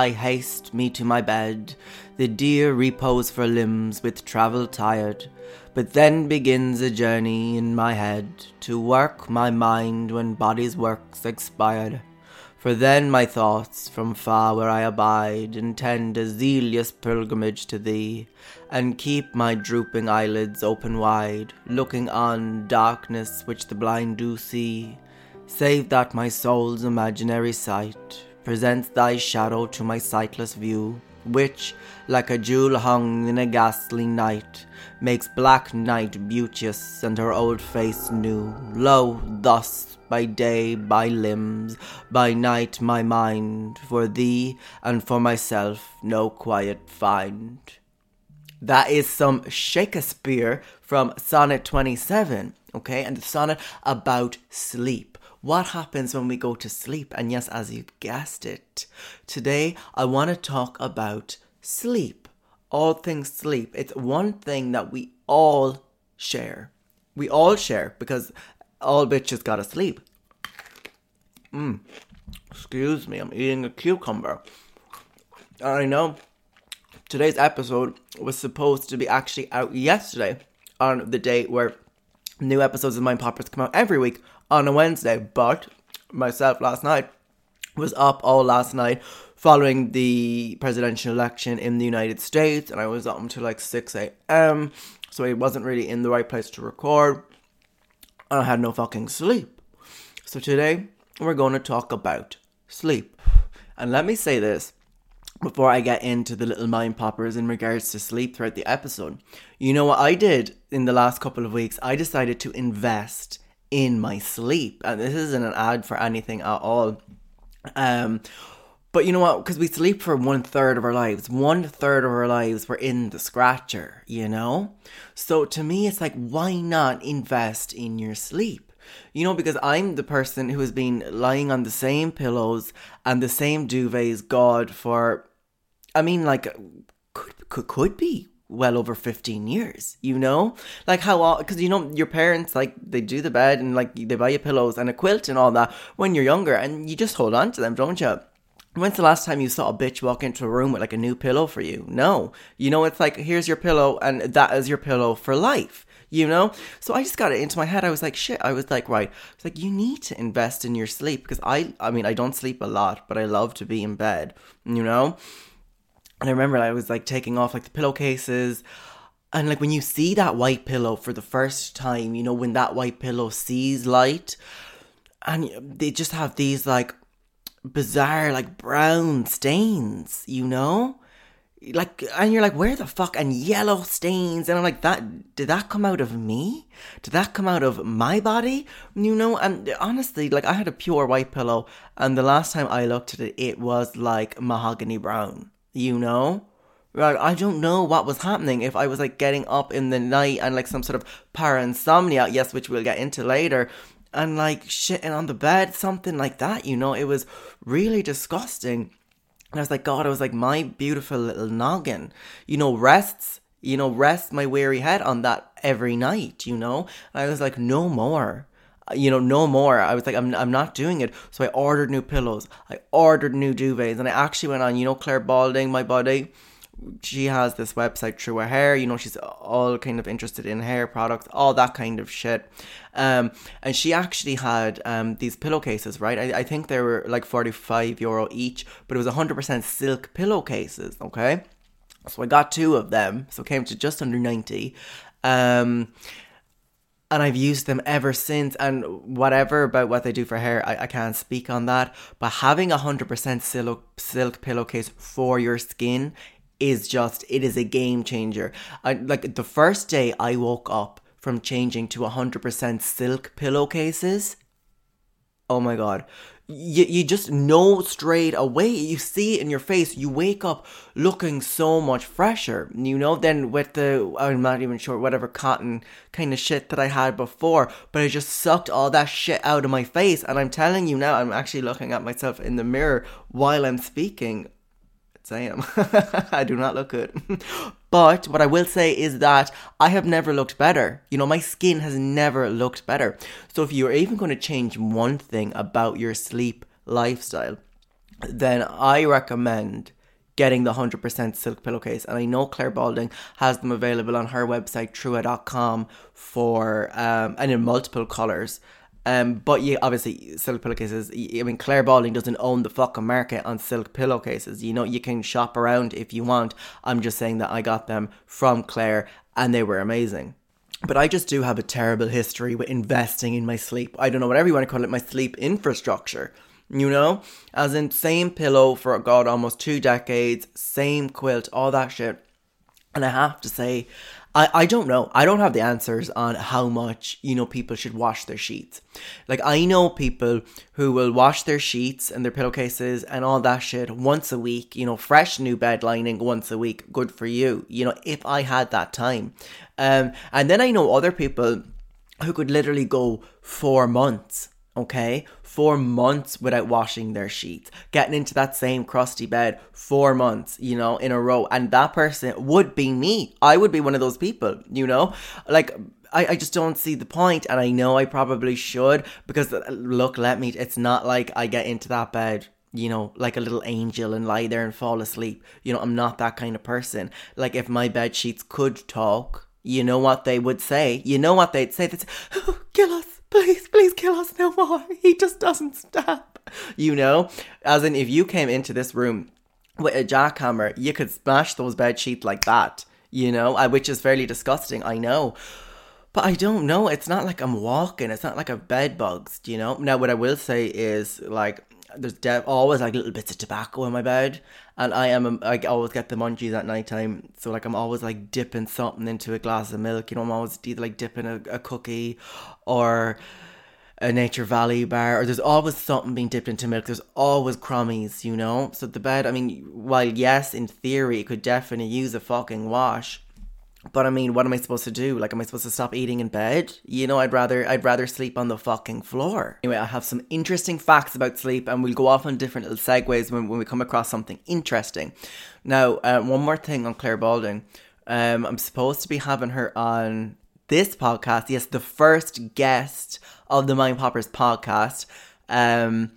I haste me to my bed. The dear repose for limbs with travel tired. But then begins a journey in my head to work my mind when body's work's expired. For then my thoughts from far where I abide intend a zealous pilgrimage to thee, and keep my drooping eyelids open wide, looking on darkness which the blind do see save that my soul's imaginary sight presents thy shadow to my sightless view, which, like a jewel hung in a ghastly night, makes black night beauteous and her old face new. Lo, thus, by day by limbs, by night my mind, for thee and for myself no quiet find. That is some Shakespeare from Sonnet 27, okay, and the sonnet about sleep what happens when we go to sleep. And yes, as you guessed it, today I want to talk about sleep. All things sleep. It's one thing that we all share. We all share because all bitches gotta sleep. Mmm. Excuse me, I'm eating a cucumber. I know today's episode was supposed to be actually out yesterday on the day where new episodes of Mind Poppers come out every week on a Wednesday, but myself last night was up all last night following the presidential election in the United States, and I was up until like 6 a.m. So I wasn't really in the right place to record. I had no fucking sleep. So today we're going to talk about sleep. And let me say this before I get into the little mind poppers in regards to sleep throughout the episode. You know what I did in the last couple of weeks? I decided to invest in my sleep. And this isn't an ad for anything at all. Um, but you know what? Because we sleep for one third of our lives. One third of our lives we're in the scratcher, you know? So to me, it's like, why not invest in your sleep? You know, because I'm the person who has been lying on the same pillows and the same duvets, God, for, I mean, like, could, could, could be well over 15 years, you know? Like how, because you know, your parents, like, they do the bed and, like, they buy you pillows and a quilt and all that when you're younger and you just hold on to them, don't you? When's the last time you saw a bitch walk into a room with like a new pillow for you? No. You know, it's like, here's your pillow and that is your pillow for life you know? So I just got it into my head. I was like, shit. I was like, right. It's like, you need to invest in your sleep because I, I mean, I don't sleep a lot, but I love to be in bed, you know? And I remember I was like taking off like the pillowcases. And like when you see that white pillow for the first time, you know, when that white pillow sees light, and they just have these like bizarre, like brown stains, you know? Like, and you're like, where the fuck? And yellow stains. And I'm like, that, did that come out of me? Did that come out of my body? You know? And honestly, like, I had a pure white pillow, and the last time I looked at it, it was like mahogany brown you know? Right, I don't know what was happening if I was like getting up in the night and like some sort of parasomnia, yes, which we'll get into later, and like shitting on the bed, something like that, you know? It was really disgusting. And I was like, God, I was like, my beautiful little noggin, you know, rests, you know, rests my weary head on that every night, you know? And I was like, no more you know, no more. I was like, I'm, I'm not doing it. So I ordered new pillows. I ordered new duvets. And I actually went on, you know, Claire Balding, my body, she has this website True Hair. You know, she's all kind of interested in hair products, all that kind of shit. Um, and she actually had um, these pillowcases, right? I, I think they were like 45 euro each, but it was 100% silk pillowcases, okay? So I got two of them, so it came to just under 90. Um, and I've used them ever since. And whatever about what they do for hair, I, I can't speak on that. But having a hundred percent silk silk pillowcase for your skin is just it is a game changer. I, like the first day I woke up from changing to a hundred percent silk pillowcases. Oh my god, you, you just know straight away. You see it in your face. You wake up looking so much fresher, you know, than with the, I'm not even sure, whatever cotton kind of shit that I had before. But I just sucked all that shit out of my face. And I'm telling you now, I'm actually looking at myself in the mirror while I'm speaking. I am. I do not look good. but what I will say is that I have never looked better. You know, my skin has never looked better. So if you're even going to change one thing about your sleep lifestyle, then I recommend getting the 100% silk pillowcase. And I know Claire Balding has them available on her website, trua.com, for, um, and in multiple colours. Um, but yeah, obviously silk pillowcases. I mean, Claire Balding doesn't own the fucking market on silk pillowcases. You know, you can shop around if you want. I'm just saying that I got them from Claire, and they were amazing. But I just do have a terrible history with investing in my sleep. I don't know whatever you want to call it, my sleep infrastructure. You know, as in same pillow for god almost two decades, same quilt, all that shit. And I have to say, I, I don't know. I don't have the answers on how much, you know, people should wash their sheets. Like, I know people who will wash their sheets and their pillowcases and all that shit once a week, you know, fresh new bed lining once a week. Good for you, you know, if I had that time. Um, and then I know other people who could literally go four months, okay, four months without washing their sheets, getting into that same crusty bed four months, you know, in a row. And that person would be me. I would be one of those people, you know? Like, I, I just don't see the point, and I know I probably should because uh, look, let me. It's not like I get into that bed you know, like a little angel and lie there and fall asleep. You know, I'm not that kind of person. Like, if my bed sheets could talk, you know what they would say? You know what they'd say? They'd say, oh, kill us please, please kill us no more. He just doesn't stop. You know? As in, if you came into this room with a jackhammer, you could smash those bed sheets like that, you know? Uh, which is fairly disgusting, I know. But I don't know. It's not like I'm walking. It's not like I've bed bugs, you know? Now, what I will say is, like, there's de- always like little bits of tobacco in my bed, and I am I always get the munchies at night time. So like I'm always like dipping something into a glass of milk. You know, I'm always either like dipping a, a cookie or a Nature Valley bar, or there's always something being dipped into milk. There's always crummies, you know. So the bed, I mean, while yes, in theory, it could definitely use a fucking wash but I mean, what am I supposed to do? Like, am I supposed to stop eating in bed? You know, I'd rather I'd rather sleep on the fucking floor. Anyway, I have some interesting facts about sleep, and we'll go off on different little segues when, when we come across something interesting. Now, uh, one more thing on Claire Balding. Um, I'm supposed to be having her on this podcast. Yes, the first guest of the Mind Poppers podcast. Um,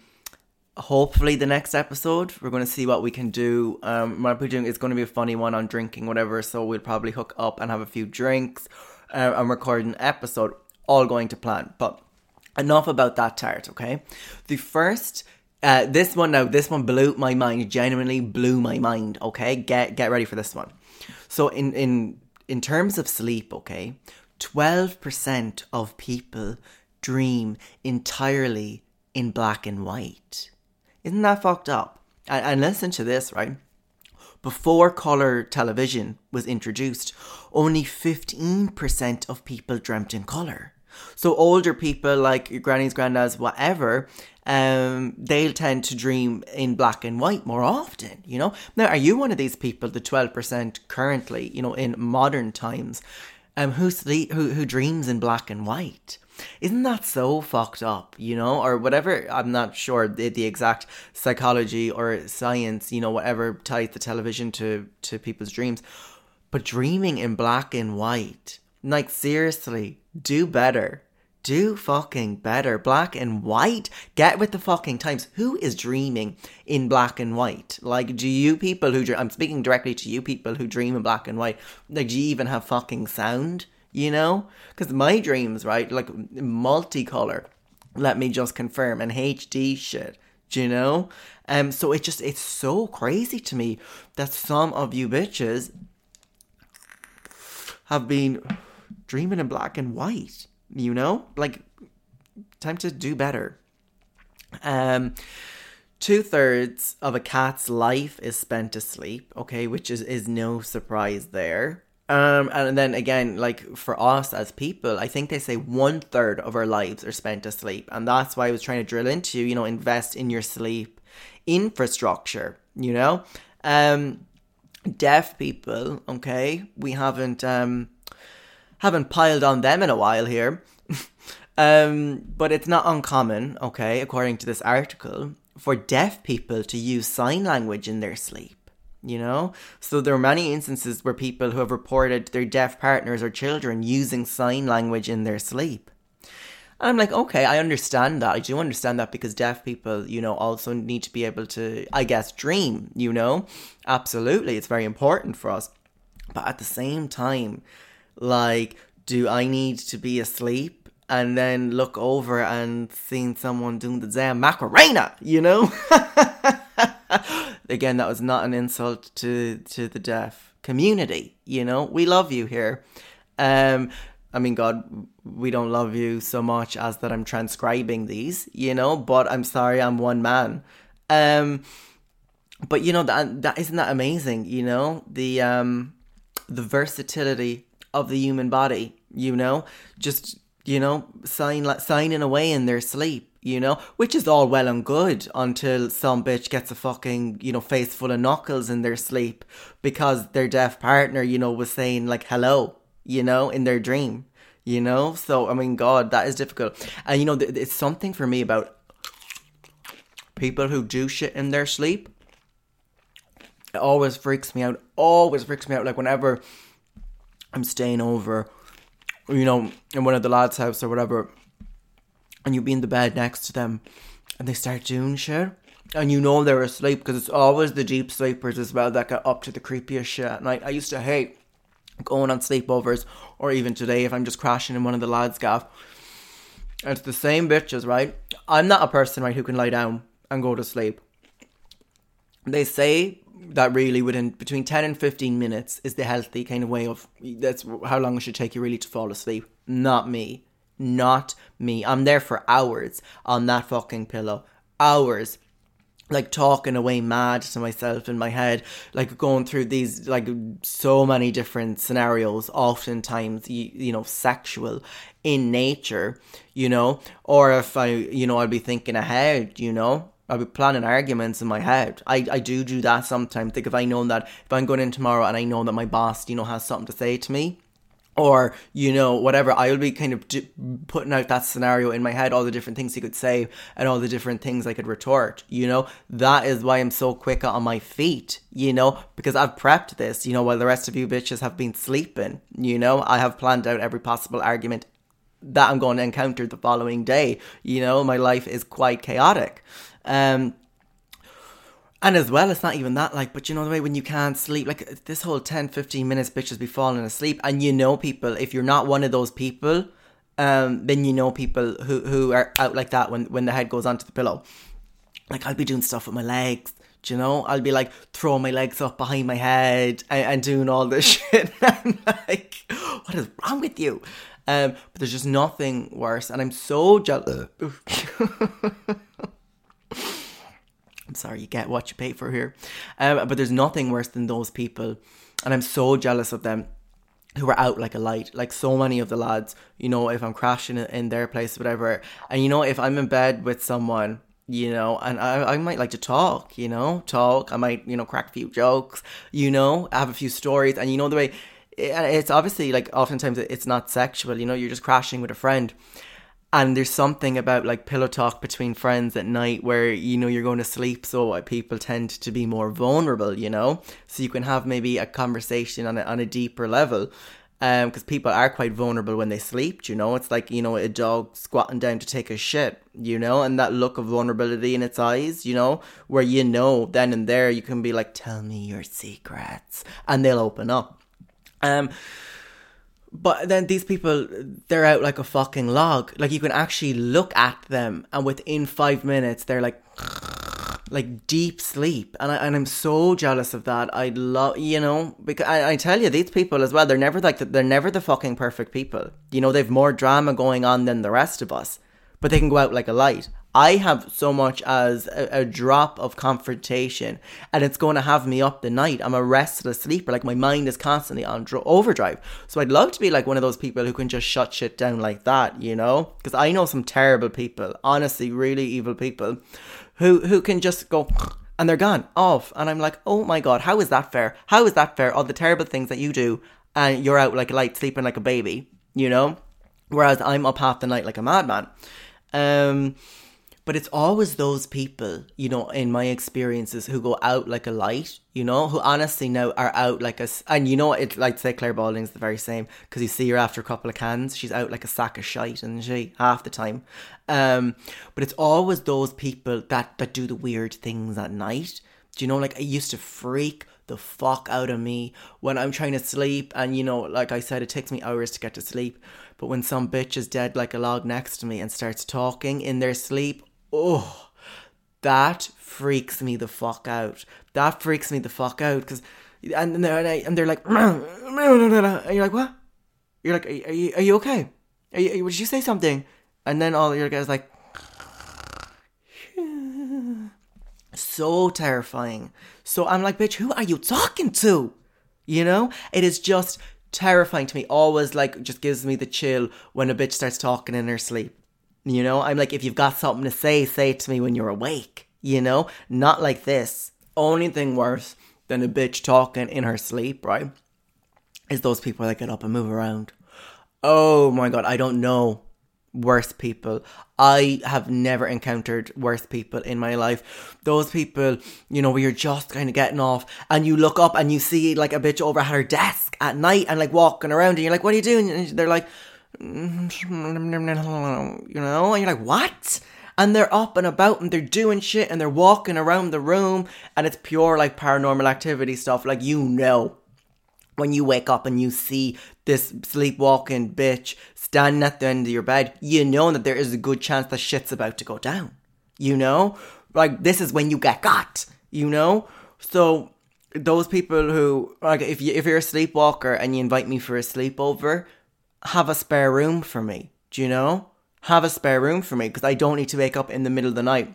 hopefully the next episode we're going to see what we can do. Um we're doing is going to be a funny one on drinking whatever so we'll probably hook up and have a few drinks uh, and record an episode all going to plan. But enough about that tart okay? The first uh, this one now this one blew my mind genuinely blew my mind okay? Get get ready for this one. So in in in terms of sleep okay 12% of people dream entirely in black and white isn't that fucked up? And, and listen to this, right? Before colour television was introduced, only 15% of people dreamt in colour. So older people like your grannies, granddads, whatever, um, they'll tend to dream in black and white more often, you know? Now, are you one of these people, the 12% currently, you know, in modern times, um, who, sleep, who, who dreams in black and white? Isn't that so fucked up, you know, or whatever? I'm not sure the, the exact psychology or science, you know, whatever ties the television to to people's dreams. But dreaming in black and white, like seriously, do better. Do fucking better. Black and white. Get with the fucking times. Who is dreaming in black and white? Like, do you people who dream, I'm speaking directly to you people who dream in black and white. Like, do you even have fucking sound? You know? Because my dreams, right? Like, multicolor. Let me just confirm. And HD shit. Do you know? Um, so it just, it's so crazy to me that some of you bitches have been dreaming in black and white you know? Like time to do better. Um two-thirds of a cat's life is spent asleep okay which is is no surprise there. Um and then again like for us as people i think they say one third of our lives are spent asleep. And that's why i was trying to drill into you know invest in your sleep infrastructure you know? Um deaf people okay we haven't um haven't piled on them in a while here. um, but it's not uncommon, okay, according to this article, for deaf people to use sign language in their sleep. You know? So there are many instances where people who have reported their deaf partners or children using sign language in their sleep. And I'm like, okay, I understand that. I do understand that because deaf people, you know, also need to be able to, I guess, dream, you know? Absolutely. It's very important for us. But at the same time, like, do I need to be asleep and then look over and seeing someone doing the damn Macarena, you know? Again, that was not an insult to to the deaf community, you know? We love you here. Um I mean, God, we don't love you so much as that I'm transcribing these, you know, but I'm sorry, I'm one man. Um, but you know that that isn't that amazing, you know the um the versatility of the human body, you know, just you know, sign signing away in their sleep, you know, which is all well and good until some bitch gets a fucking, you know, face full of knuckles in their sleep because their deaf partner, you know, was saying like hello, you know, in their dream, you know. So I mean, God, that is difficult, and you know, it's something for me about people who do shit in their sleep. It always freaks me out. Always freaks me out. Like whenever I'm staying over, you know, in one of the lads' house or whatever, and you be in the bed next to them, and they start doing shit, and you know they're asleep because it's always the deep sleepers as well that get up to the creepiest shit. And I, I used to hate going on sleepovers, or even today if I'm just crashing in one of the lads' gaff. It's the same bitches, right? I'm not a person, right, who can lie down and go to sleep. They say that really within between 10 and 15 minutes is the healthy kind of way of that's how long it should take you really to fall asleep. Not me. Not me. I'm there for hours on that fucking pillow. Hours. Like talking away mad to myself in my head. Like going through these like so many different scenarios oftentimes you, you know sexual in nature you know? Or if i you know i'll be thinking ahead you know I'll be planning arguments in my head. I, I do do that sometimes. Like if I know that if I'm going in tomorrow and I know that my boss, you know, has something to say to me, or you know whatever i'll be kind of putting out that scenario in my head all the different things he could say and all the different things i could retort you know? That is why i'm so quick on my feet you know? Because i've prepped this you know while the rest of you bitches have been sleeping you know? I have planned out every possible argument that i'm going to encounter the following day you know? My life is quite chaotic um, and as well, it's not even that, like, but you know the way when you can't sleep, like this whole 10, 15 minutes bitches be falling asleep. And you know people, if you're not one of those people, um, then you know people who, who are out like that when, when the head goes onto the pillow. Like, I'll be doing stuff with my legs, you know? I'll be like throwing my legs up behind my head and, and doing all this shit. I'm like, what is wrong with you? Um, but there's just nothing worse. And I'm so jealous. I'm sorry, you get what you pay for here. Um, but there's nothing worse than those people, and I'm so jealous of them who are out like a light. Like so many of the lads, you know, if I'm crashing in their place, whatever, and you know, if I'm in bed with someone, you know, and I, I might like to talk, you know, talk. I might, you know, crack a few jokes, you know, have a few stories, and you know the way. It's obviously like oftentimes it's not sexual, you know, you're just crashing with a friend and there's something about like pillow talk between friends at night where you know you're going to sleep so people tend to be more vulnerable you know so you can have maybe a conversation on a, on a deeper level because um, people are quite vulnerable when they sleep. You know, it's like you know a dog squatting down to take a shit. You know, and that look of vulnerability in its eyes. You know, where you know then and there you can be like, "Tell me your secrets," and they'll open up. Um, but then these people, they're out like a fucking log. Like you can actually look at them, and within five minutes, they're like like deep sleep. And, I, and i'm so jealous of that. I love you know because I, I tell you these people as well they're never like the, they're never the fucking perfect people. You know they've more drama going on than the rest of us but they can go out like a light i have so much as a, a drop of confrontation and it's going to have me up the night. I'm a restless sleeper like my mind is constantly on overdrive. So i'd love to be like one of those people who can just shut shit down like that you know? Because i know some terrible people honestly really evil people who who can just go and they're gone off. And i'm like oh my god how is that fair? How is that fair? All the terrible things that you do and you're out like a light sleeping like a baby you know? Whereas i'm up half the night like a madman. Um but it's always those people, you know, in my experiences who go out like a light, you know, who honestly now are out like a, and you know, it's like say Claire Balding's the very same because you see her after a couple of cans, she's out like a sack of shite, and she half the time. Um, but it's always those people that that do the weird things at night. Do you know, like I used to freak the fuck out of me when I'm trying to sleep, and you know, like I said, it takes me hours to get to sleep. But when some bitch is dead like a log next to me and starts talking in their sleep, oh, that freaks me the fuck out. That freaks me the fuck out because, and they're and they're like, and you're like, what? You're like, are you, are you okay? Are you, did you say something? And then all your guys like, so terrifying. So I'm like, bitch, who are you talking to? You know, it is just terrifying to me. Always like, just gives me the chill when a bitch starts talking in her sleep. You know, I'm like, if you've got something to say, say it to me when you're awake. You know, not like this. Only thing worse than a bitch talking in her sleep, right? Is those people that get up and move around. Oh my god, I don't know worse people. I have never encountered worse people in my life. Those people, you know, where you're just kind of getting off and you look up and you see like a bitch over at her desk at night and like walking around and you're like, what are you doing? And they're like, you know, and you're like, what? And they're up and about and they're doing shit and they're walking around the room and it's pure like paranormal activity stuff. Like, you know, when you wake up and you see this sleepwalking bitch standing at the end of your bed, you know that there is a good chance that shit's about to go down. You know? Like, this is when you get got, you know? So, those people who, like, if, you, if you're a sleepwalker and you invite me for a sleepover, have a spare room for me. Do you know? Have a spare room for me because I don't need to wake up in the middle of the night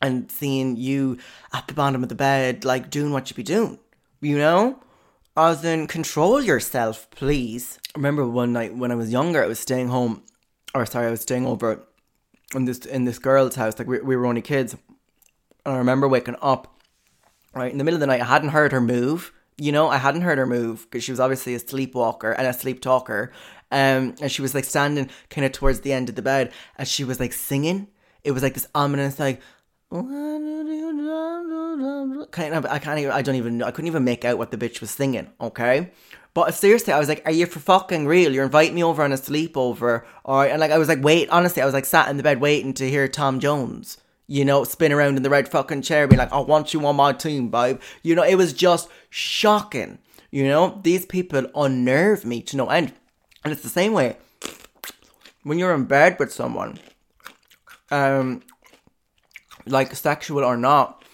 and seeing you at the bottom of the bed, like doing what you be doing. You know? As in, control yourself, please. I remember one night when I was younger, I was staying home, or sorry, I was staying over in this in this girl's house. Like we, we were only kids, and I remember waking up right in the middle of the night. I hadn't heard her move. You know, I hadn't heard her move because she was obviously a sleepwalker and a sleep talker, um, and she was like standing kind of towards the end of the bed, and she was like singing. It was like this ominous, like kind of. I can't even. I don't even. Know, I couldn't even make out what the bitch was singing. Okay. But seriously, I was like, "Are you for fucking real? You're inviting me over on a sleepover, right?" And like, I was like, "Wait." Honestly, I was like, sat in the bed waiting to hear Tom Jones, you know, spin around in the red fucking chair, be like, "I want you on my team, babe." You know, it was just shocking. You know, these people unnerve me to no end. And it's the same way when you're in bed with someone, um, like sexual or not.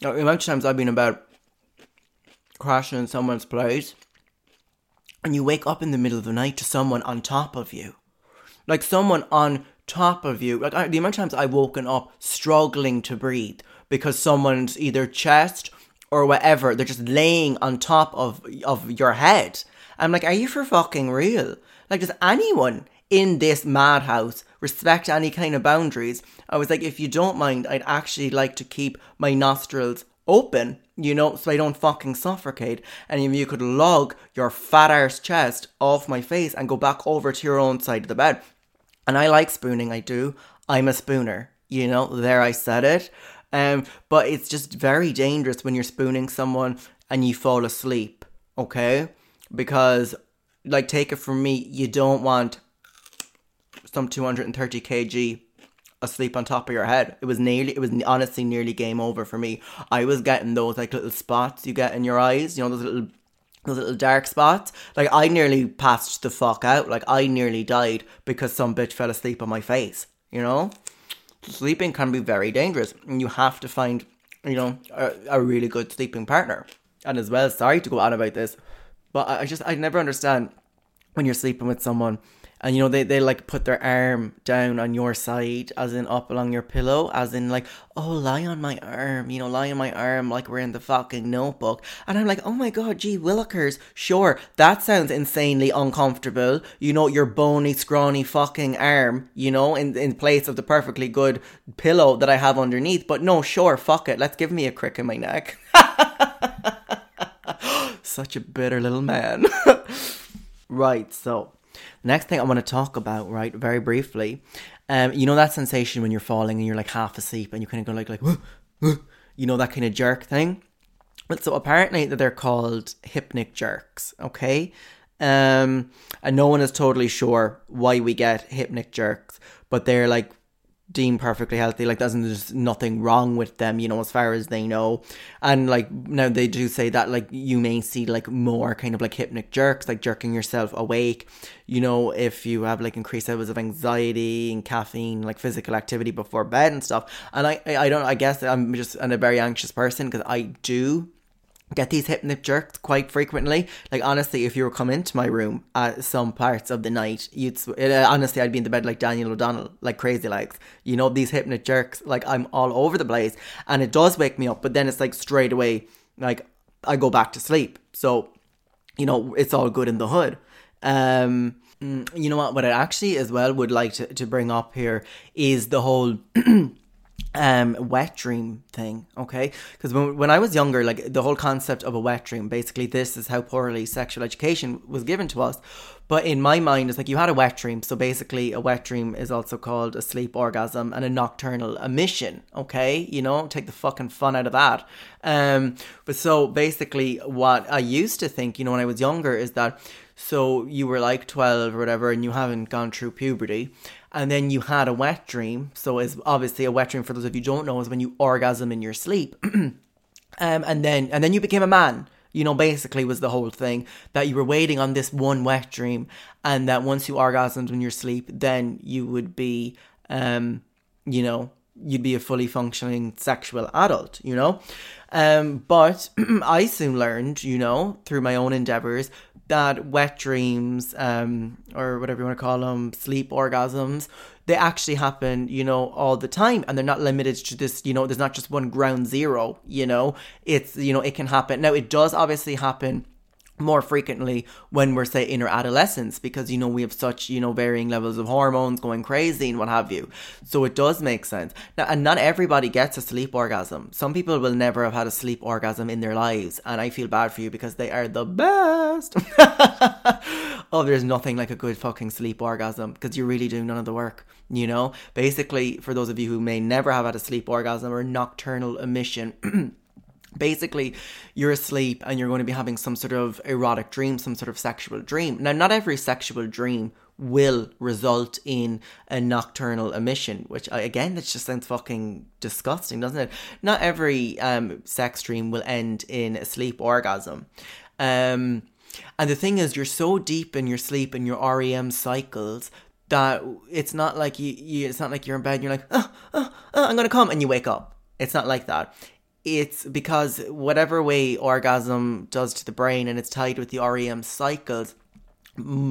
You of times I've been about crashing in someone's place, and you wake up in the middle of the night to someone on top of you, like someone on top of you. Like I, the amount of times I've woken up struggling to breathe because someone's either chest or whatever they're just laying on top of of your head I'm like, are you for fucking real? Like, does anyone in this madhouse respect any kind of boundaries? I was like, if you don't mind, I'd actually like to keep my nostrils open, you know, so I don't fucking suffocate. And if you could log your fat arse chest off my face and go back over to your own side of the bed. And I like spooning, I do. I'm a spooner, you know, there I said it. Um, but it's just very dangerous when you're spooning someone and you fall asleep, okay? Because like take it from me, you don't want some 230 kg asleep on top of your head. It was nearly, it was honestly nearly game over for me. I was getting those like little spots you get in your eyes, you know, those little, those little dark spots. Like I nearly passed the fuck out. Like I nearly died because some bitch fell asleep on my face. You know, sleeping can be very dangerous, and you have to find, you know, a, a really good sleeping partner. And as well, sorry to go on about this, but I just I never understand when you're sleeping with someone and you know they, they like put their arm down on your side as in up along your pillow as in like oh lie on my arm you know lie on my arm like we're in the fucking notebook. And i'm like oh my god gee willikers sure that sounds insanely uncomfortable. You know your bony scrawny fucking arm you know in, in place of the perfectly good pillow that i have underneath. But no sure fuck it let's give me a crick in my neck such a bitter little man right so next thing I want to talk about, right, very briefly, um, you know that sensation when you're falling and you're like half asleep and you kind of go like like, you know that kind of jerk thing. But so apparently that they're called hypnic jerks. Okay, um, and no one is totally sure why we get hypnic jerks, but they're like deemed perfectly healthy. Like, there's nothing wrong with them, you know, as far as they know. And like now they do say that like you may see like more kind of like hypnic jerks, like jerking yourself awake. You know, if you have like increased levels of anxiety and caffeine, like physical activity before bed and stuff. And I, I don't, I guess I'm just a very anxious person because I do get these hypnic jerks quite frequently. Like honestly, if you were come into my room at some parts of the night, you'd uh, honestly I'd be in the bed like Daniel O'Donnell, like crazy legs. You know these hypnic jerks, like I'm all over the place, and it does wake me up. But then it's like straight away, like I go back to sleep. So you know it's all good in the hood. Um, mm, you know what? What I actually as well would like to, to bring up here is the whole um wet dream thing okay? Because when, when i was younger like the whole concept of a wet dream basically this is how poorly sexual education was given to us. But in my mind it's like you had a wet dream so basically a wet dream is also called a sleep orgasm and a nocturnal emission okay? You know take the fucking fun out of that. Um but so basically what i used to think you know when i was younger is that so you were like 12 or whatever and you haven't gone through puberty and then you had a wet dream. So it's obviously a wet dream for those of you don't know is when you orgasm in your sleep. um, and then and then you became a man. You know, basically was the whole thing that you were waiting on this one wet dream, and that once you orgasmed in your sleep, then you would be, um, you know, you'd be a fully functioning sexual adult. You know, um, but I soon learned, you know, through my own endeavors, that wet dreams, um, or whatever you want to call them, sleep orgasms, they actually happen, you know, all the time. And they're not limited to this, you know, there's not just one ground zero, you know, it's, you know, it can happen. Now, it does obviously happen more frequently when we're say in our adolescence because you know we have such you know varying levels of hormones going crazy and what have you. So it does make sense. Now and not everybody gets a sleep orgasm. Some people will never have had a sleep orgasm in their lives and i feel bad for you because they are the best. Oh there's nothing like a good fucking sleep orgasm because you're really doing none of the work you know? Basically for those of you who may never have had a sleep orgasm or nocturnal emission basically you're asleep and you're going to be having some sort of erotic dream, some sort of sexual dream. Now, not every sexual dream will result in a nocturnal emission, which again, that just sounds fucking disgusting, doesn't it? Not every um, sex dream will end in a sleep orgasm. Um, and the thing is, you're so deep in your sleep and your REM cycles that it's not like you, you it's not like you're in bed and you're like, oh, oh, oh, I'm gonna come, and you wake up. It's not like that it's because whatever way orgasm does to the brain and it's tied with the REM cycles,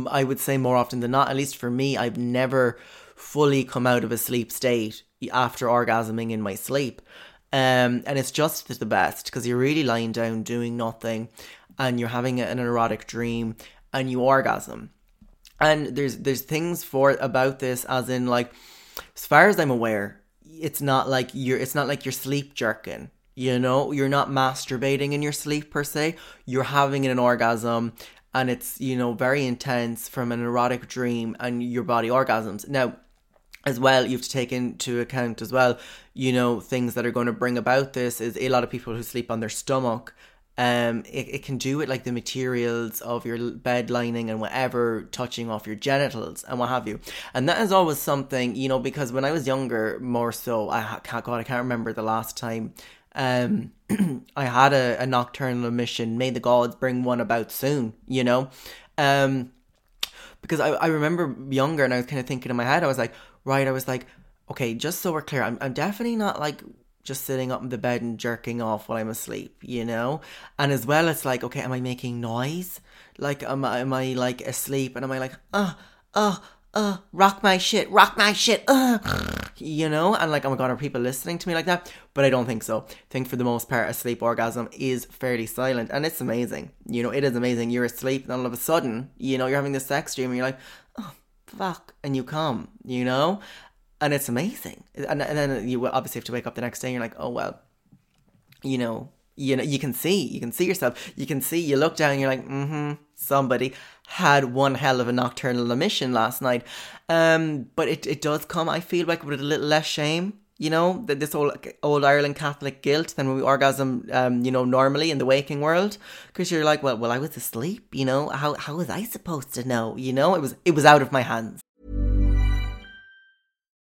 I would say more often than not, at least for me, I've never fully come out of a sleep state after orgasming in my sleep. Um, and it's just the best because you're really lying down doing nothing and you're having an erotic dream and you orgasm. And there's there's things for about this as in like as far as I'm aware, it's not like you're it's not like you're sleep jerking you know, you're not masturbating in your sleep per se. You're having an orgasm and it's, you know, very intense from an erotic dream and your body orgasms. Now, as well, you have to take into account as well, you know, things that are going to bring about this is a lot of people who sleep on their stomach um, it, it can do it like the materials of your bed lining and whatever touching off your genitals and what have you. And that is always something, you know, because when I was younger, more so, I God, I can't remember the last time um, I had a, a nocturnal emission. May the gods bring one about soon, you know? Um, because I, I remember younger and I was kind of thinking in my head, I was like, right, I was like, okay, just so we're clear, I'm, I'm definitely not like just sitting up in the bed and jerking off while I'm asleep, you know? And as well, it's like, okay, am I making noise? Like, am I, am I like asleep and am I like, uh, uh, uh, rock my shit, rock my shit, uh, you know? And like, oh my god, are people listening to me like that? But I don't think so. I think for the most part, a sleep orgasm is fairly silent and it's amazing. You know, it is amazing. You're asleep and all of a sudden, you know, you're having this sex dream and you're like, oh, fuck, and you come, you know? and it's amazing. And, and then you obviously have to wake up the next day and you're like, oh, well, you know, you know, you can see, you can see yourself. You can see, you look down you're like, mm-hmm, somebody had one hell of a nocturnal emission last night. Um, but it, it does come, I feel like, with a little less shame you know, that this old old Ireland Catholic guilt than when we orgasm, um, you know, normally in the waking world, because you're like, well, well, I was asleep, you know, how how was I supposed to know, you know, it was it was out of my hands.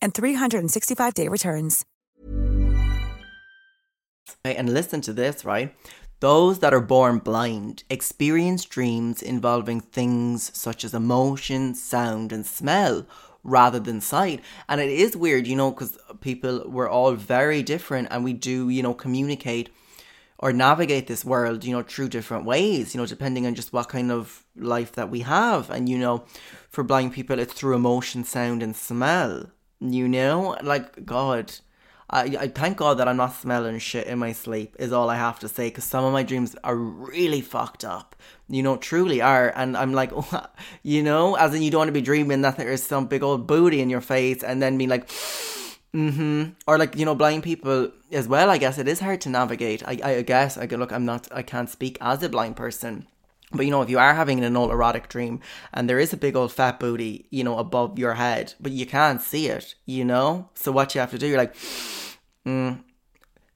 and 365-day returns. And listen to this, right? Those that are born blind experience dreams involving things such as emotion, sound, and smell rather than sight. And it is weird, you know, because people, we're all very different and we do, you know, communicate or navigate this world, you know, through different ways, you know, depending on just what kind of life that we have. And, you know, for blind people, it's through emotion, sound, and smell, you know? Like, God I, I thank God that I'm not smelling shit in my sleep, is all I have to say, because some of my dreams are really fucked up. You know, truly are. And I'm like, you know, as in you don't want to be dreaming that there's some big old booty in your face and then being like, mm-hmm. Or like, you know, blind people as well, I guess it is hard to navigate. I, I guess, I look, I'm not, I can't speak as a blind person. But you know, if you are having an old erotic dream and there is a big old fat booty, you know, above your head, but you can't see it, you know? So what you have to do, you're like, mm,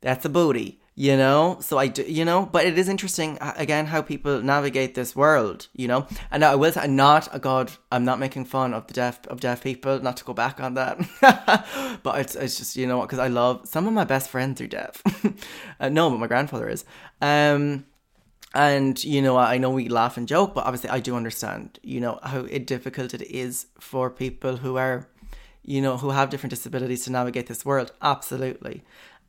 that's a booty, you know? So I do, you know, but it is interesting, again, how people navigate this world, you know? And I will say, I'm not, a God, I'm not making fun of the deaf, of deaf people, not to go back on that. but it's, it's just, you know, what, because I love, some of my best friends are deaf. uh, no, but my grandfather is. Um, and you know, I know we laugh and joke, but obviously I do understand, you know, how difficult it is for people who are, you know, who have different disabilities to navigate this world. Absolutely.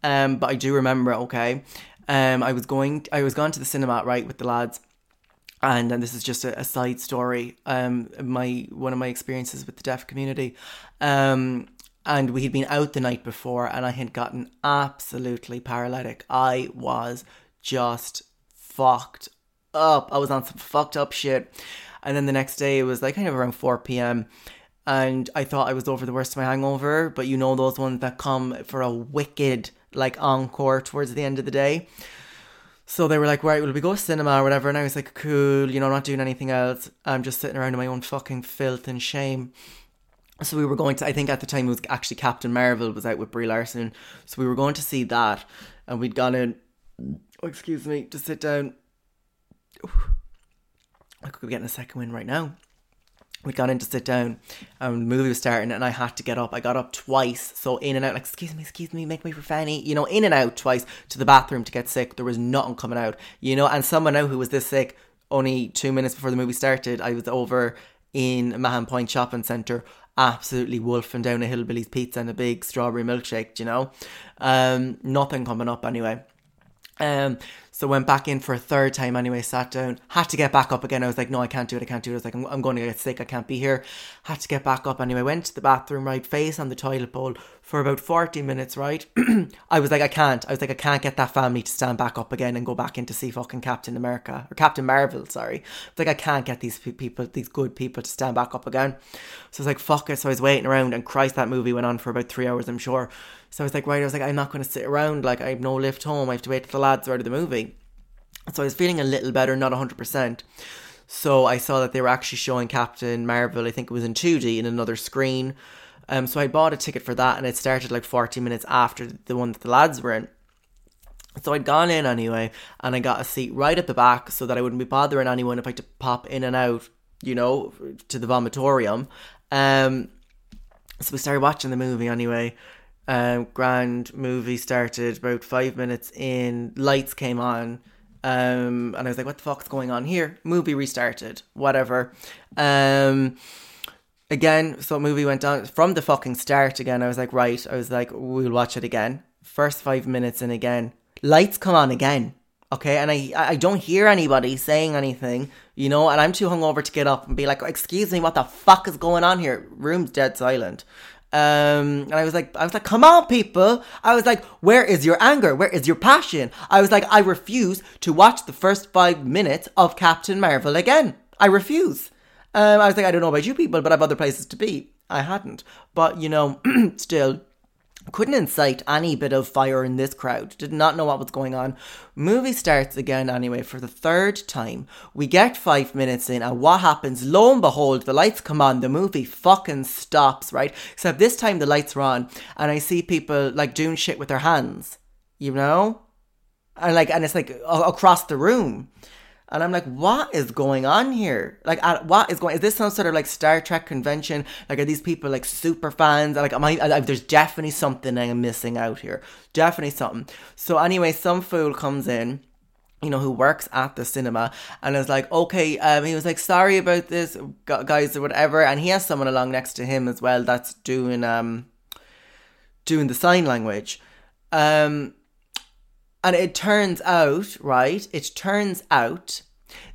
Um, but I do remember, okay, um, I was going, I was going to the cinema right with the lads, and and this is just a, a side story. Um, my one of my experiences with the deaf community, um, and we had been out the night before, and I had gotten absolutely paralytic. I was just fucked up. I was on some fucked up shit. And then the next day it was like kind of around 4 p.m. And I thought I was over the worst of my hangover, but you know those ones that come for a wicked like encore towards the end of the day. So they were like, right, will we go to cinema or whatever? And I was like, cool, you know, I'm not doing anything else. I'm just sitting around in my own fucking filth and shame. So we were going to, I think at the time it was actually Captain Marvel was out with Brie Larson. So we were going to see that. And we'd gone in oh, excuse me, to sit down. I could be getting a second win right now. We got in to sit down, and the movie was starting, and I had to get up. I got up twice, so in and out, like, excuse me, excuse me, make me for Fanny, you know, in and out twice to the bathroom to get sick. There was nothing coming out, you know, and someone now who was this sick only two minutes before the movie started, I was over in Mahon Point Shopping Centre, absolutely wolfing down a Hillbilly's pizza and a big strawberry milkshake, you know? Um, nothing coming up anyway. Um, so went back in for a third time anyway, sat down, had to get back up again. I was like, no, I can't do it, I can't do it. I was like, I'm, I'm going to get sick, I can't be here. Had to get back up anyway, went to the bathroom, right, face on the toilet bowl for about 40 minutes, right? I was like, I can't. I was like, I can't get that family to stand back up again and go back in to see fucking Captain America, or Captain Marvel, sorry. Like, I can't get these people, these good people to stand back up again. So I was like, fuck it. So I was waiting around, and Christ, that movie went on for about three hours, I'm sure. So I was like, right, I was like, I'm not going to sit around. Like, I have no lift home. I have to wait till the lads are out of the movie. So I was feeling a little better, not 100%. So I saw that they were actually showing Captain Marvel, I think it was in 2D, in another screen. Um, so I bought a ticket for that, and it started like 40 minutes after the one that the lads were in. So I'd gone in anyway, and I got a seat right at the back so that I wouldn't be bothering anyone if I had to pop in and out, you know, to the vomitorium. Um, so we started watching the movie anyway. Um, grand movie started about five minutes in. Lights came on, um, and I was like, "What the fuck's going on here?" Movie restarted. Whatever. Um, again, so movie went on from the fucking start. Again, I was like, "Right." I was like, "We'll watch it again." First five minutes, and again, lights come on again. Okay, and I I don't hear anybody saying anything, you know, and I'm too hungover to get up and be like, "Excuse me, what the fuck is going on here?" Room's dead silent. Um, and I was like, I was like, come on, people. I was like, where is your anger? Where is your passion? I was like, I refuse to watch the first five minutes of Captain Marvel again. I refuse. Um, I was like, I don't know about you people, but I have other places to be. I hadn't. But, you know, still, couldn't incite any bit of fire in this crowd. Did not know what was going on. Movie starts again anyway for the third time. We get five minutes in, and what happens? Lo and behold, the lights come on. The movie fucking stops, right? Except this time the lights are on, and I see people like doing shit with their hands, you know, and like, and it's like across the room. And I'm like, what is going on here? Like, what is going? Is this some sort of like Star Trek convention? Like, are these people like super fans? Like, am I? I there's definitely something I'm missing out here. Definitely something. So anyway, some fool comes in you know, who works at the cinema and is like, okay, um, he was like, sorry about this, guys, or whatever. And he has someone along next to him as well that's doing, um, doing the sign language. Um, and it turns out, right? It turns out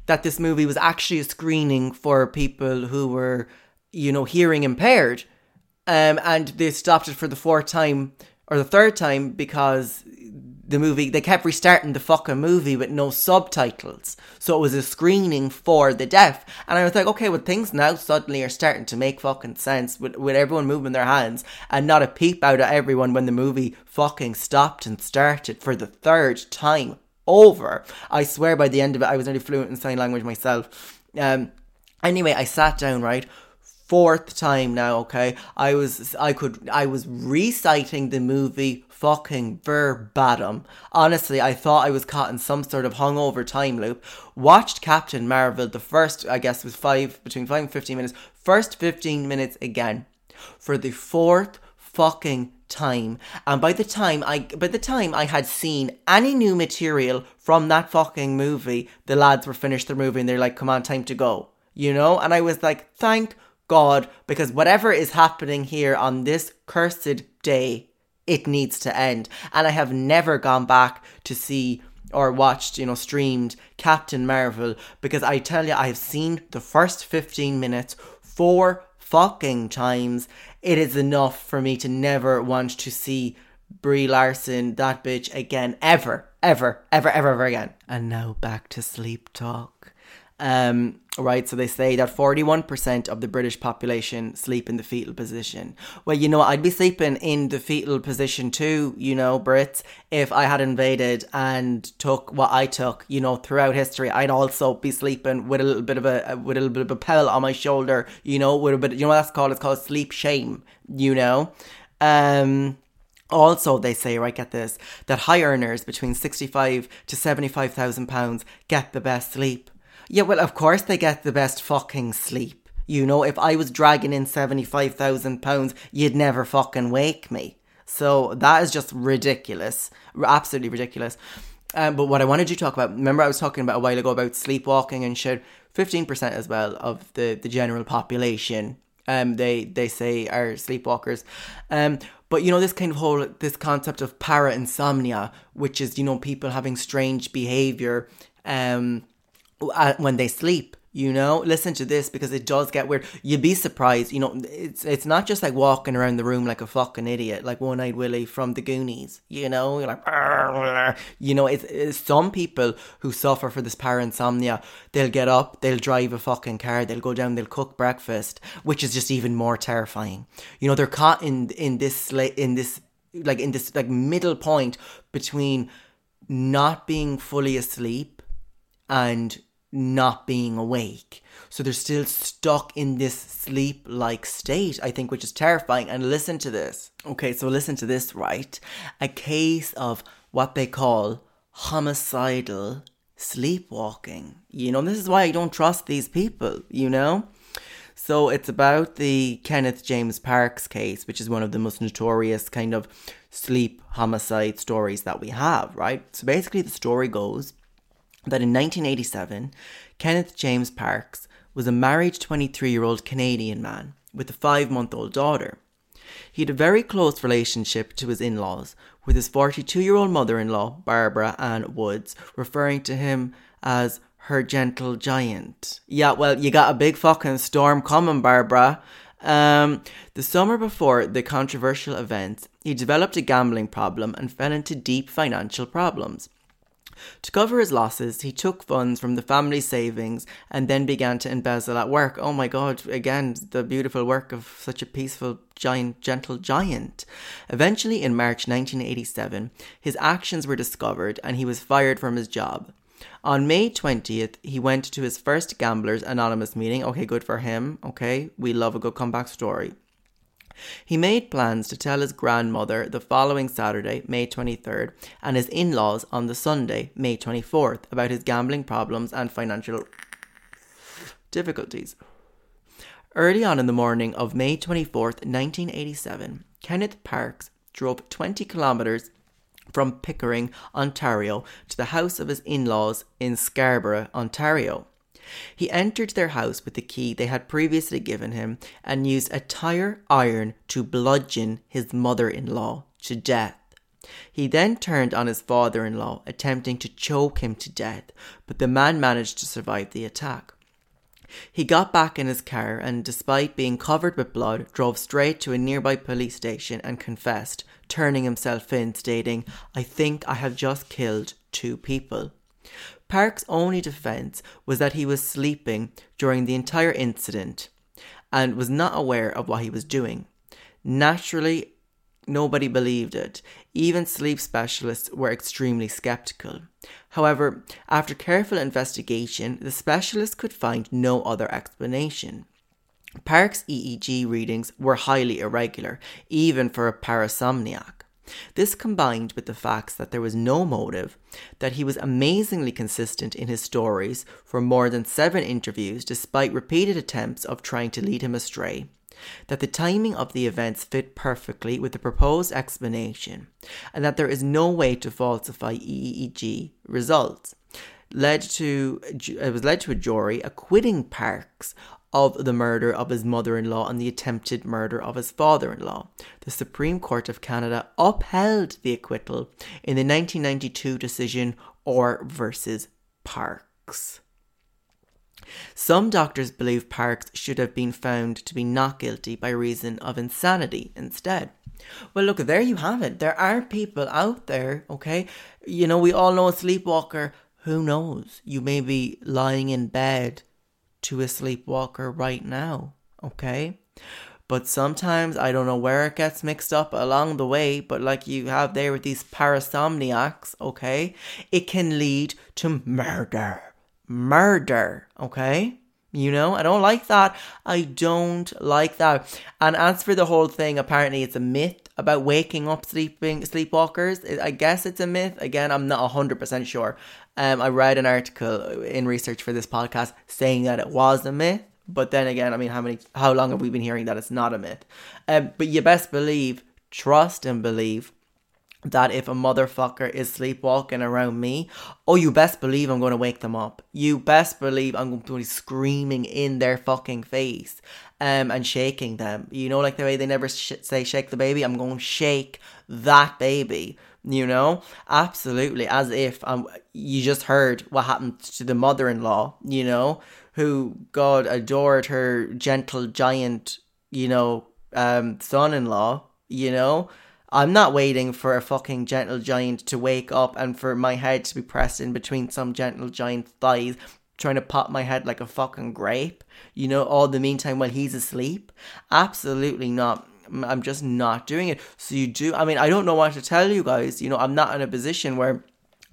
that this movie was actually a screening for people who were, you know, hearing impaired. Um, and they stopped it for the fourth time or the third time because the movie they kept restarting the fucking movie with no subtitles. So it was a screening for the deaf and i was like okay well things now suddenly are starting to make fucking sense with, with everyone moving their hands and not a peep out of everyone when the movie fucking stopped and started for the third time over. I swear by the end of it i was nearly fluent in sign language myself. Um anyway i sat down right? Fourth time now okay? I was i could i was reciting the movie fucking verbatim. Honestly, I thought I was caught in some sort of hungover time loop. Watched Captain Marvel, the first, I guess, was five, between five and 15 minutes. First 15 minutes again. For the fourth fucking time. And by the time I by the time I had seen any new material from that fucking movie, the lads were finished their movie and they're like, come on, time to go. You know? And I was like, thank God, because whatever is happening here on this cursed day it needs to end. And I have never gone back to see or watched, you know, streamed Captain Marvel because I tell you, I have seen the first 15 minutes four fucking times. It is enough for me to never want to see Brie Larson, that bitch, again, ever, ever, ever, ever, ever again. And now back to sleep talk. Um, right? So they say that 41% of the British population sleep in the fetal position. Well, you know, I'd be sleeping in the fetal position too, you know, Brits, if I had invaded and took what I took, you know, throughout history. I'd also be sleeping with a little bit of a with a little bit of a pell on my shoulder, you know, with a bit, you know what that's called? It's called sleep shame, you know. Um also, they say, right, get this, that high earners between 65 to 75,000 pounds get the best sleep. Yeah, well, of course they get the best fucking sleep. You know, if I was dragging in £75,000, you'd never fucking wake me. So that is just ridiculous. Absolutely ridiculous. Um, but what I wanted to talk about, remember I was talking about a while ago about sleepwalking and shit. Fifteen percent as well of the the general population, um, they they say are sleepwalkers. Um, but you know this kind of whole this concept of parasomnia, which is you know people having strange behavior, um, Uh, when they sleep you know? Listen to this because it does get weird. You'd be surprised you know it's it's not just like walking around the room like a fucking idiot like one-eyed willie from the goonies you know? You're like you know it's, it's some people who suffer for this parasomnia. They'll get up they'll drive a fucking car they'll go down they'll cook breakfast which is just even more terrifying. You know they're caught in in this in this like in this like middle point between not being fully asleep and not being awake. So they're still stuck in this sleep like state, I think, which is terrifying. And listen to this. Okay, so listen to this, right? A case of what they call homicidal sleepwalking. You know, this is why I don't trust these people, you know? So it's about the Kenneth James Parks case, which is one of the most notorious kind of sleep homicide stories that we have, right? So basically, the story goes that in 1987, Kenneth James Parks was a married 23 year old Canadian man with a five month old daughter. He had a very close relationship to his in laws, with his 42 year old mother in law, Barbara Ann Woods, referring to him as her gentle giant. Yeah, well, you got a big fucking storm coming, Barbara. Um, the summer before the controversial event, he developed a gambling problem and fell into deep financial problems. To cover his losses, he took funds from the family savings and then began to embezzle at work. Oh my god, again, the beautiful work of such a peaceful, giant, gentle giant. Eventually, in March 1987, his actions were discovered and he was fired from his job. On May 20th, he went to his first Gamblers Anonymous meeting. Okay, good for him. Okay, we love a good comeback story. He made plans to tell his grandmother the following Saturday, May 23rd, and his in laws on the Sunday, May 24th, about his gambling problems and financial difficulties. Early on in the morning of May 24th, 1987, Kenneth Parks drove 20 kilometres from Pickering, Ontario, to the house of his in laws in Scarborough, Ontario. He entered their house with the key they had previously given him and used a tire iron to bludgeon his mother in law to death. He then turned on his father in law, attempting to choke him to death, but the man managed to survive the attack. He got back in his car and, despite being covered with blood, drove straight to a nearby police station and confessed, turning himself in, stating, I think I have just killed two people. Park's only defense was that he was sleeping during the entire incident and was not aware of what he was doing. Naturally, nobody believed it. Even sleep specialists were extremely skeptical. However, after careful investigation, the specialists could find no other explanation. Park's EEG readings were highly irregular, even for a parasomniac. This combined with the facts that there was no motive, that he was amazingly consistent in his stories for more than seven interviews despite repeated attempts of trying to lead him astray, that the timing of the events fit perfectly with the proposed explanation, and that there is no way to falsify EEG results led to it was led to a jury acquitting Parks of the murder of his mother in law and the attempted murder of his father in law. The Supreme Court of Canada upheld the acquittal in the 1992 decision R versus Parks. Some doctors believe Parks should have been found to be not guilty by reason of insanity instead. Well, look, there you have it. There are people out there, okay? You know, we all know a sleepwalker. Who knows? You may be lying in bed to a sleepwalker right now, okay? But sometimes I don't know where it gets mixed up along the way, but like you have there with these parasomniacs, okay? It can lead to murder. Murder, okay? You know, I don't like that. I don't like that. And as for the whole thing, apparently it's a myth about waking up sleeping sleepwalkers. I guess it's a myth. Again, I'm not 100% sure. Um, I read an article in research for this podcast saying that it was a myth, but then again, I mean, how many, how long have we been hearing that it's not a myth? Um, but you best believe, trust and believe that if a motherfucker is sleepwalking around me, oh, you best believe I'm going to wake them up. You best believe I'm going to be screaming in their fucking face um, and shaking them. You know, like the way they never sh- say shake the baby, I'm going to shake that baby. You know, absolutely, as if um, you just heard what happened to the mother in law, you know, who God adored her gentle giant, you know, um, son in law, you know I'm not waiting for a fucking gentle giant to wake up and for my head to be pressed in between some gentle giant thighs, trying to pop my head like a fucking grape, you know, all the meantime while he's asleep. Absolutely not. I'm just not doing it. So you do, I mean, I don't know what to tell you guys. You know, I'm not in a position where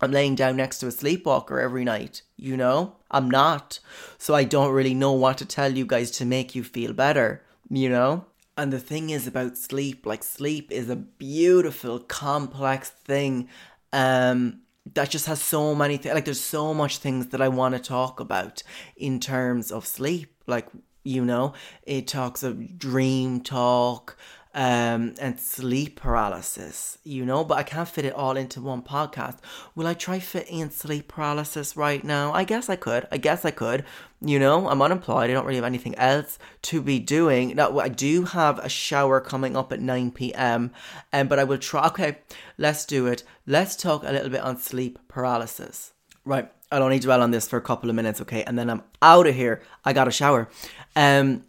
I'm laying down next to a sleepwalker every night, you know? I'm not. So I don't really know what to tell you guys to make you feel better, you know? And the thing is about sleep, like sleep is a beautiful, complex thing um, that just has so many things. Like there's so much things that I want to talk about in terms of sleep. Like you know, it talks of dream talk, um, and sleep paralysis, you know, but I can't fit it all into one podcast. Will I try fit in sleep paralysis right now? I guess I could. I guess I could. You know, I'm unemployed. I don't really have anything else to be doing. Now, I do have a shower coming up at 9 p.m., um, but I will try. Okay, let's do it. Let's talk a little bit on sleep paralysis. Right, I'll only dwell on this for a couple of minutes, okay, and then I'm out of here. I got a shower. Um,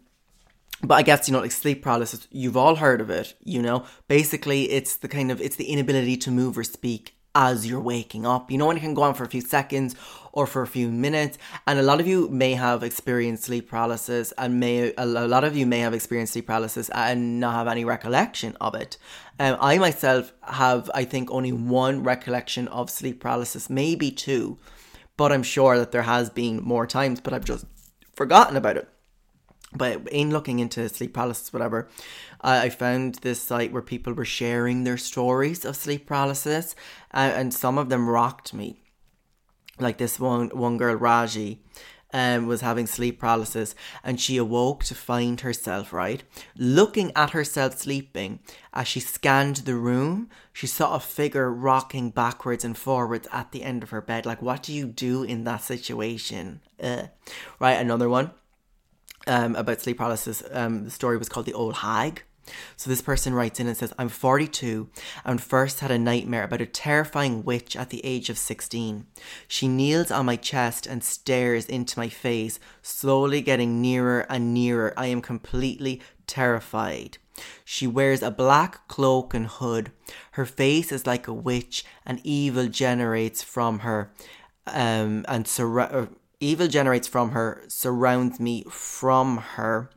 but I guess you know, like sleep paralysis, you've all heard of it. You know, basically, it's the kind of it's the inability to move or speak as you're waking up. You know, and it can go on for a few seconds or for a few minutes. And a lot of you may have experienced sleep paralysis, and may a lot of you may have experienced sleep paralysis and not have any recollection of it. Um, I myself have, I think, only one recollection of sleep paralysis, maybe two, but I'm sure that there has been more times, but I've just forgotten about it. But in looking into sleep paralysis, whatever, I found this site where people were sharing their stories of sleep paralysis, and, and some of them rocked me. Like this one, one girl, Raji, um, was having sleep paralysis, and she awoke to find herself right looking at herself sleeping. As she scanned the room, she saw a figure rocking backwards and forwards at the end of her bed. Like, what do you do in that situation? Uh. Right, another one um, about sleep paralysis. Um, the story was called The Old Hag. So this person writes in and says, I'm 42 and first had a nightmare about a terrifying witch at the age of 16. She kneels on my chest and stares into my face, slowly getting nearer and nearer. I am completely terrified. She wears a black cloak and hood. Her face is like a witch, and evil generates from her. Um, and surround Evil generates from her, surrounds me from her.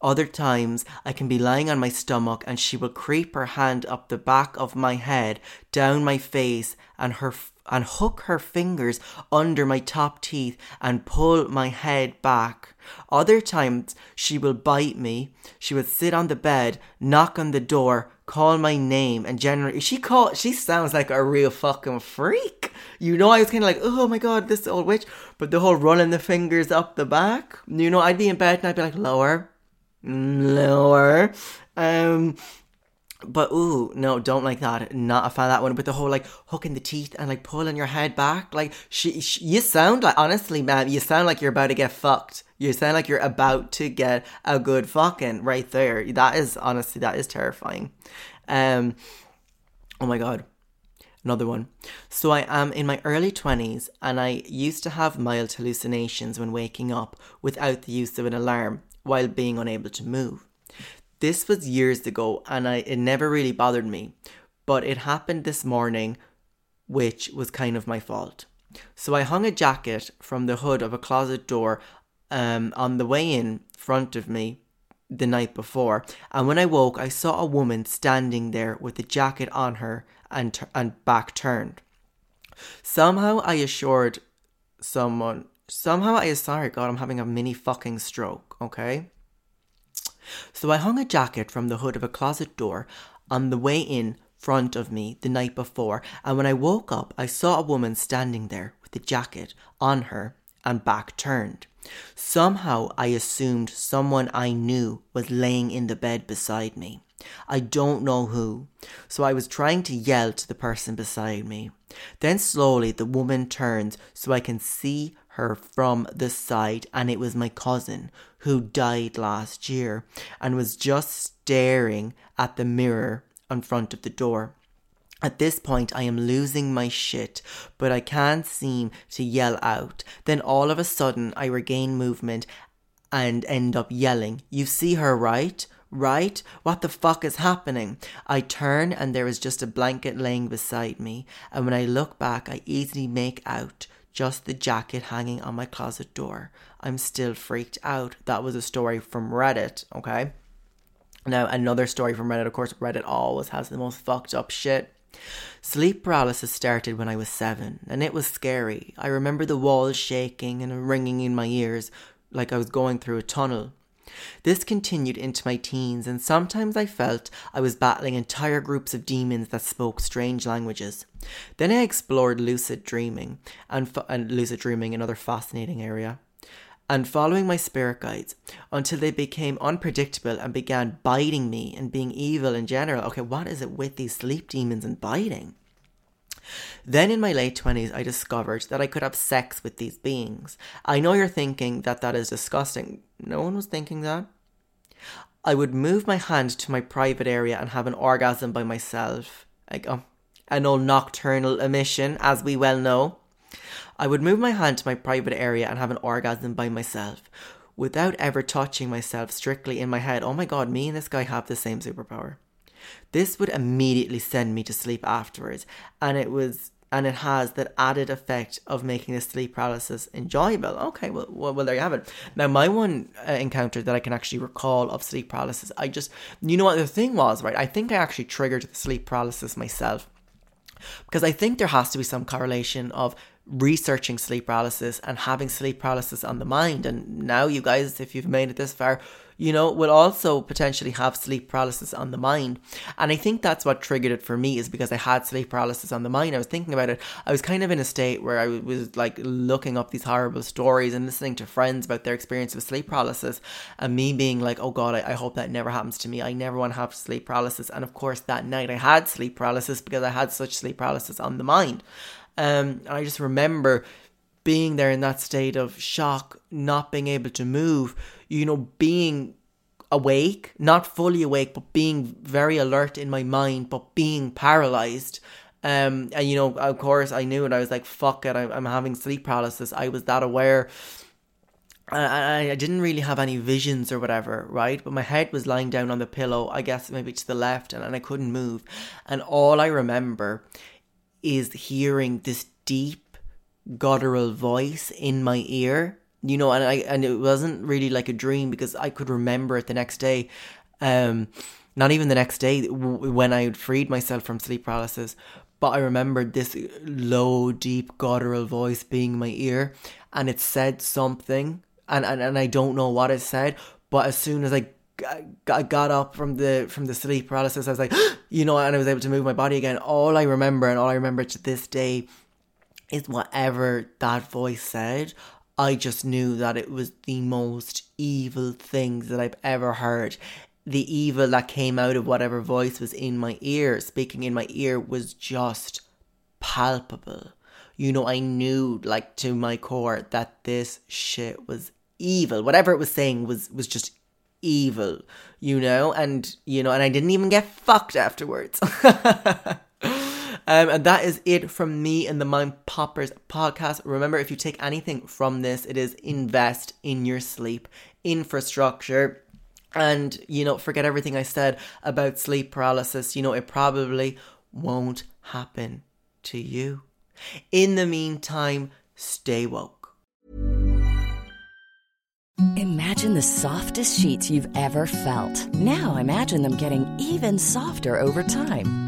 Other times, I can be lying on my stomach and she will creep her hand up the back of my head, down my face, and her and hook her fingers under my top teeth and pull my head back. Other times, she will bite me. She will sit on the bed, knock on the door, call my name, and generally, she call she sounds like a real fucking freak. You know, I was kind of like, oh my god, this old witch. But the whole running the fingers up the back, you know, I'd be in bed and I'd be like, lower, lower. Um, but ooh, no, don't like that. Not a fan of that one. But the whole like hooking the teeth and like pulling your head back, like she, she you sound like honestly, man, you sound like you're about to get fucked. You sound like you're about to get a good fucking right there. That is honestly that is terrifying. Um, oh my god, another one. So I am in my early twenties, and I used to have mild hallucinations when waking up without the use of an alarm while being unable to move. This was years ago and I, it never really bothered me, but it happened this morning, which was kind of my fault. So I hung a jacket from the hood of a closet door um, on the way in front of me the night before, and when I woke, I saw a woman standing there with the jacket on her and, and back turned. Somehow I assured someone, somehow I, sorry God, I'm having a mini fucking stroke, okay? So I hung a jacket from the hood of a closet door on the way in front of me the night before, and when I woke up, I saw a woman standing there with the jacket on her and back turned. Somehow I assumed someone I knew was laying in the bed beside me. I don't know who. so I was trying to yell to the person beside me. Then slowly the woman turns so I can see her from the side, and it was my cousin who died last year and was just staring at the mirror in front of the door. At this point, I am losing my shit, but I can't seem to yell out. Then all of a sudden, I regain movement and end up yelling, You see her, right? Right? What the fuck is happening? I turn and there is just a blanket laying beside me, and when I look back, I easily make out just the jacket hanging on my closet door. I'm still freaked out. That was a story from Reddit, okay? Now, another story from Reddit, of course, Reddit always has the most fucked up shit. Sleep paralysis started when I was seven, and it was scary. I remember the walls shaking and ringing in my ears like I was going through a tunnel. This continued into my teens, and sometimes I felt I was battling entire groups of demons that spoke strange languages. Then I explored lucid dreaming, and, fo- and lucid dreaming, another fascinating area, and following my spirit guides until they became unpredictable and began biting me and being evil in general. Okay, what is it with these sleep demons and biting? Then in my late 20s, I discovered that I could have sex with these beings. I know you're thinking that that is disgusting. No one was thinking that. I would move my hand to my private area and have an orgasm by myself. Like, oh, an old nocturnal emission, as we well know. I would move my hand to my private area and have an orgasm by myself without ever touching myself strictly in my head. Oh my god, me and this guy have the same superpower. This would immediately send me to sleep afterwards, and it was and it has that added effect of making the sleep paralysis enjoyable. Okay, well, well, well there you have it. Now, my one uh, encounter that I can actually recall of sleep paralysis, I just, you know what the thing was, right? I think I actually triggered the sleep paralysis myself because I think there has to be some correlation of researching sleep paralysis and having sleep paralysis on the mind. And now, you guys, if you've made it this far, you know, will also potentially have sleep paralysis on the mind. And I think that's what triggered it for me is because I had sleep paralysis on the mind. I was thinking about it. I was kind of in a state where I was like looking up these horrible stories and listening to friends about their experience with sleep paralysis and me being like, oh God, I, I hope that never happens to me. I never want to have sleep paralysis. And of course, that night I had sleep paralysis because I had such sleep paralysis on the mind. Um, and I just remember being there in that state of shock, not being able to move, you know, being awake, not fully awake, but being very alert in my mind, but being paralyzed. Um, and you know, of course, I knew it. I was like, "Fuck it, I'm, I'm having sleep paralysis." I was that aware. I, I didn't really have any visions or whatever, right? But my head was lying down on the pillow, I guess maybe to the left, and, and I couldn't move. And all I remember is hearing this deep guttural voice in my ear you know and i and it wasn't really like a dream because i could remember it the next day um not even the next day when i had freed myself from sleep paralysis but i remembered this low deep guttural voice being in my ear and it said something and and, and i don't know what it said but as soon as i I got up from the from the sleep paralysis. I was like, you know, and I was able to move my body again. All I remember, and all I remember to this day, is whatever that voice said. I just knew that it was the most evil things that I've ever heard. The evil that came out of whatever voice was in my ear, speaking in my ear, was just palpable. You know, I knew, like, to my core that this shit was evil. Whatever it was saying was, was just evil, you know? And, you know, and I didn't even get fucked afterwards. Um, and that is it from me and the Mind Poppers podcast. Remember, if you take anything from this, it is invest in your sleep infrastructure. And, you know, forget everything I said about sleep paralysis. You know, it probably won't happen to you. In the meantime, stay woke. Imagine the softest sheets you've ever felt. Now imagine them getting even softer over time.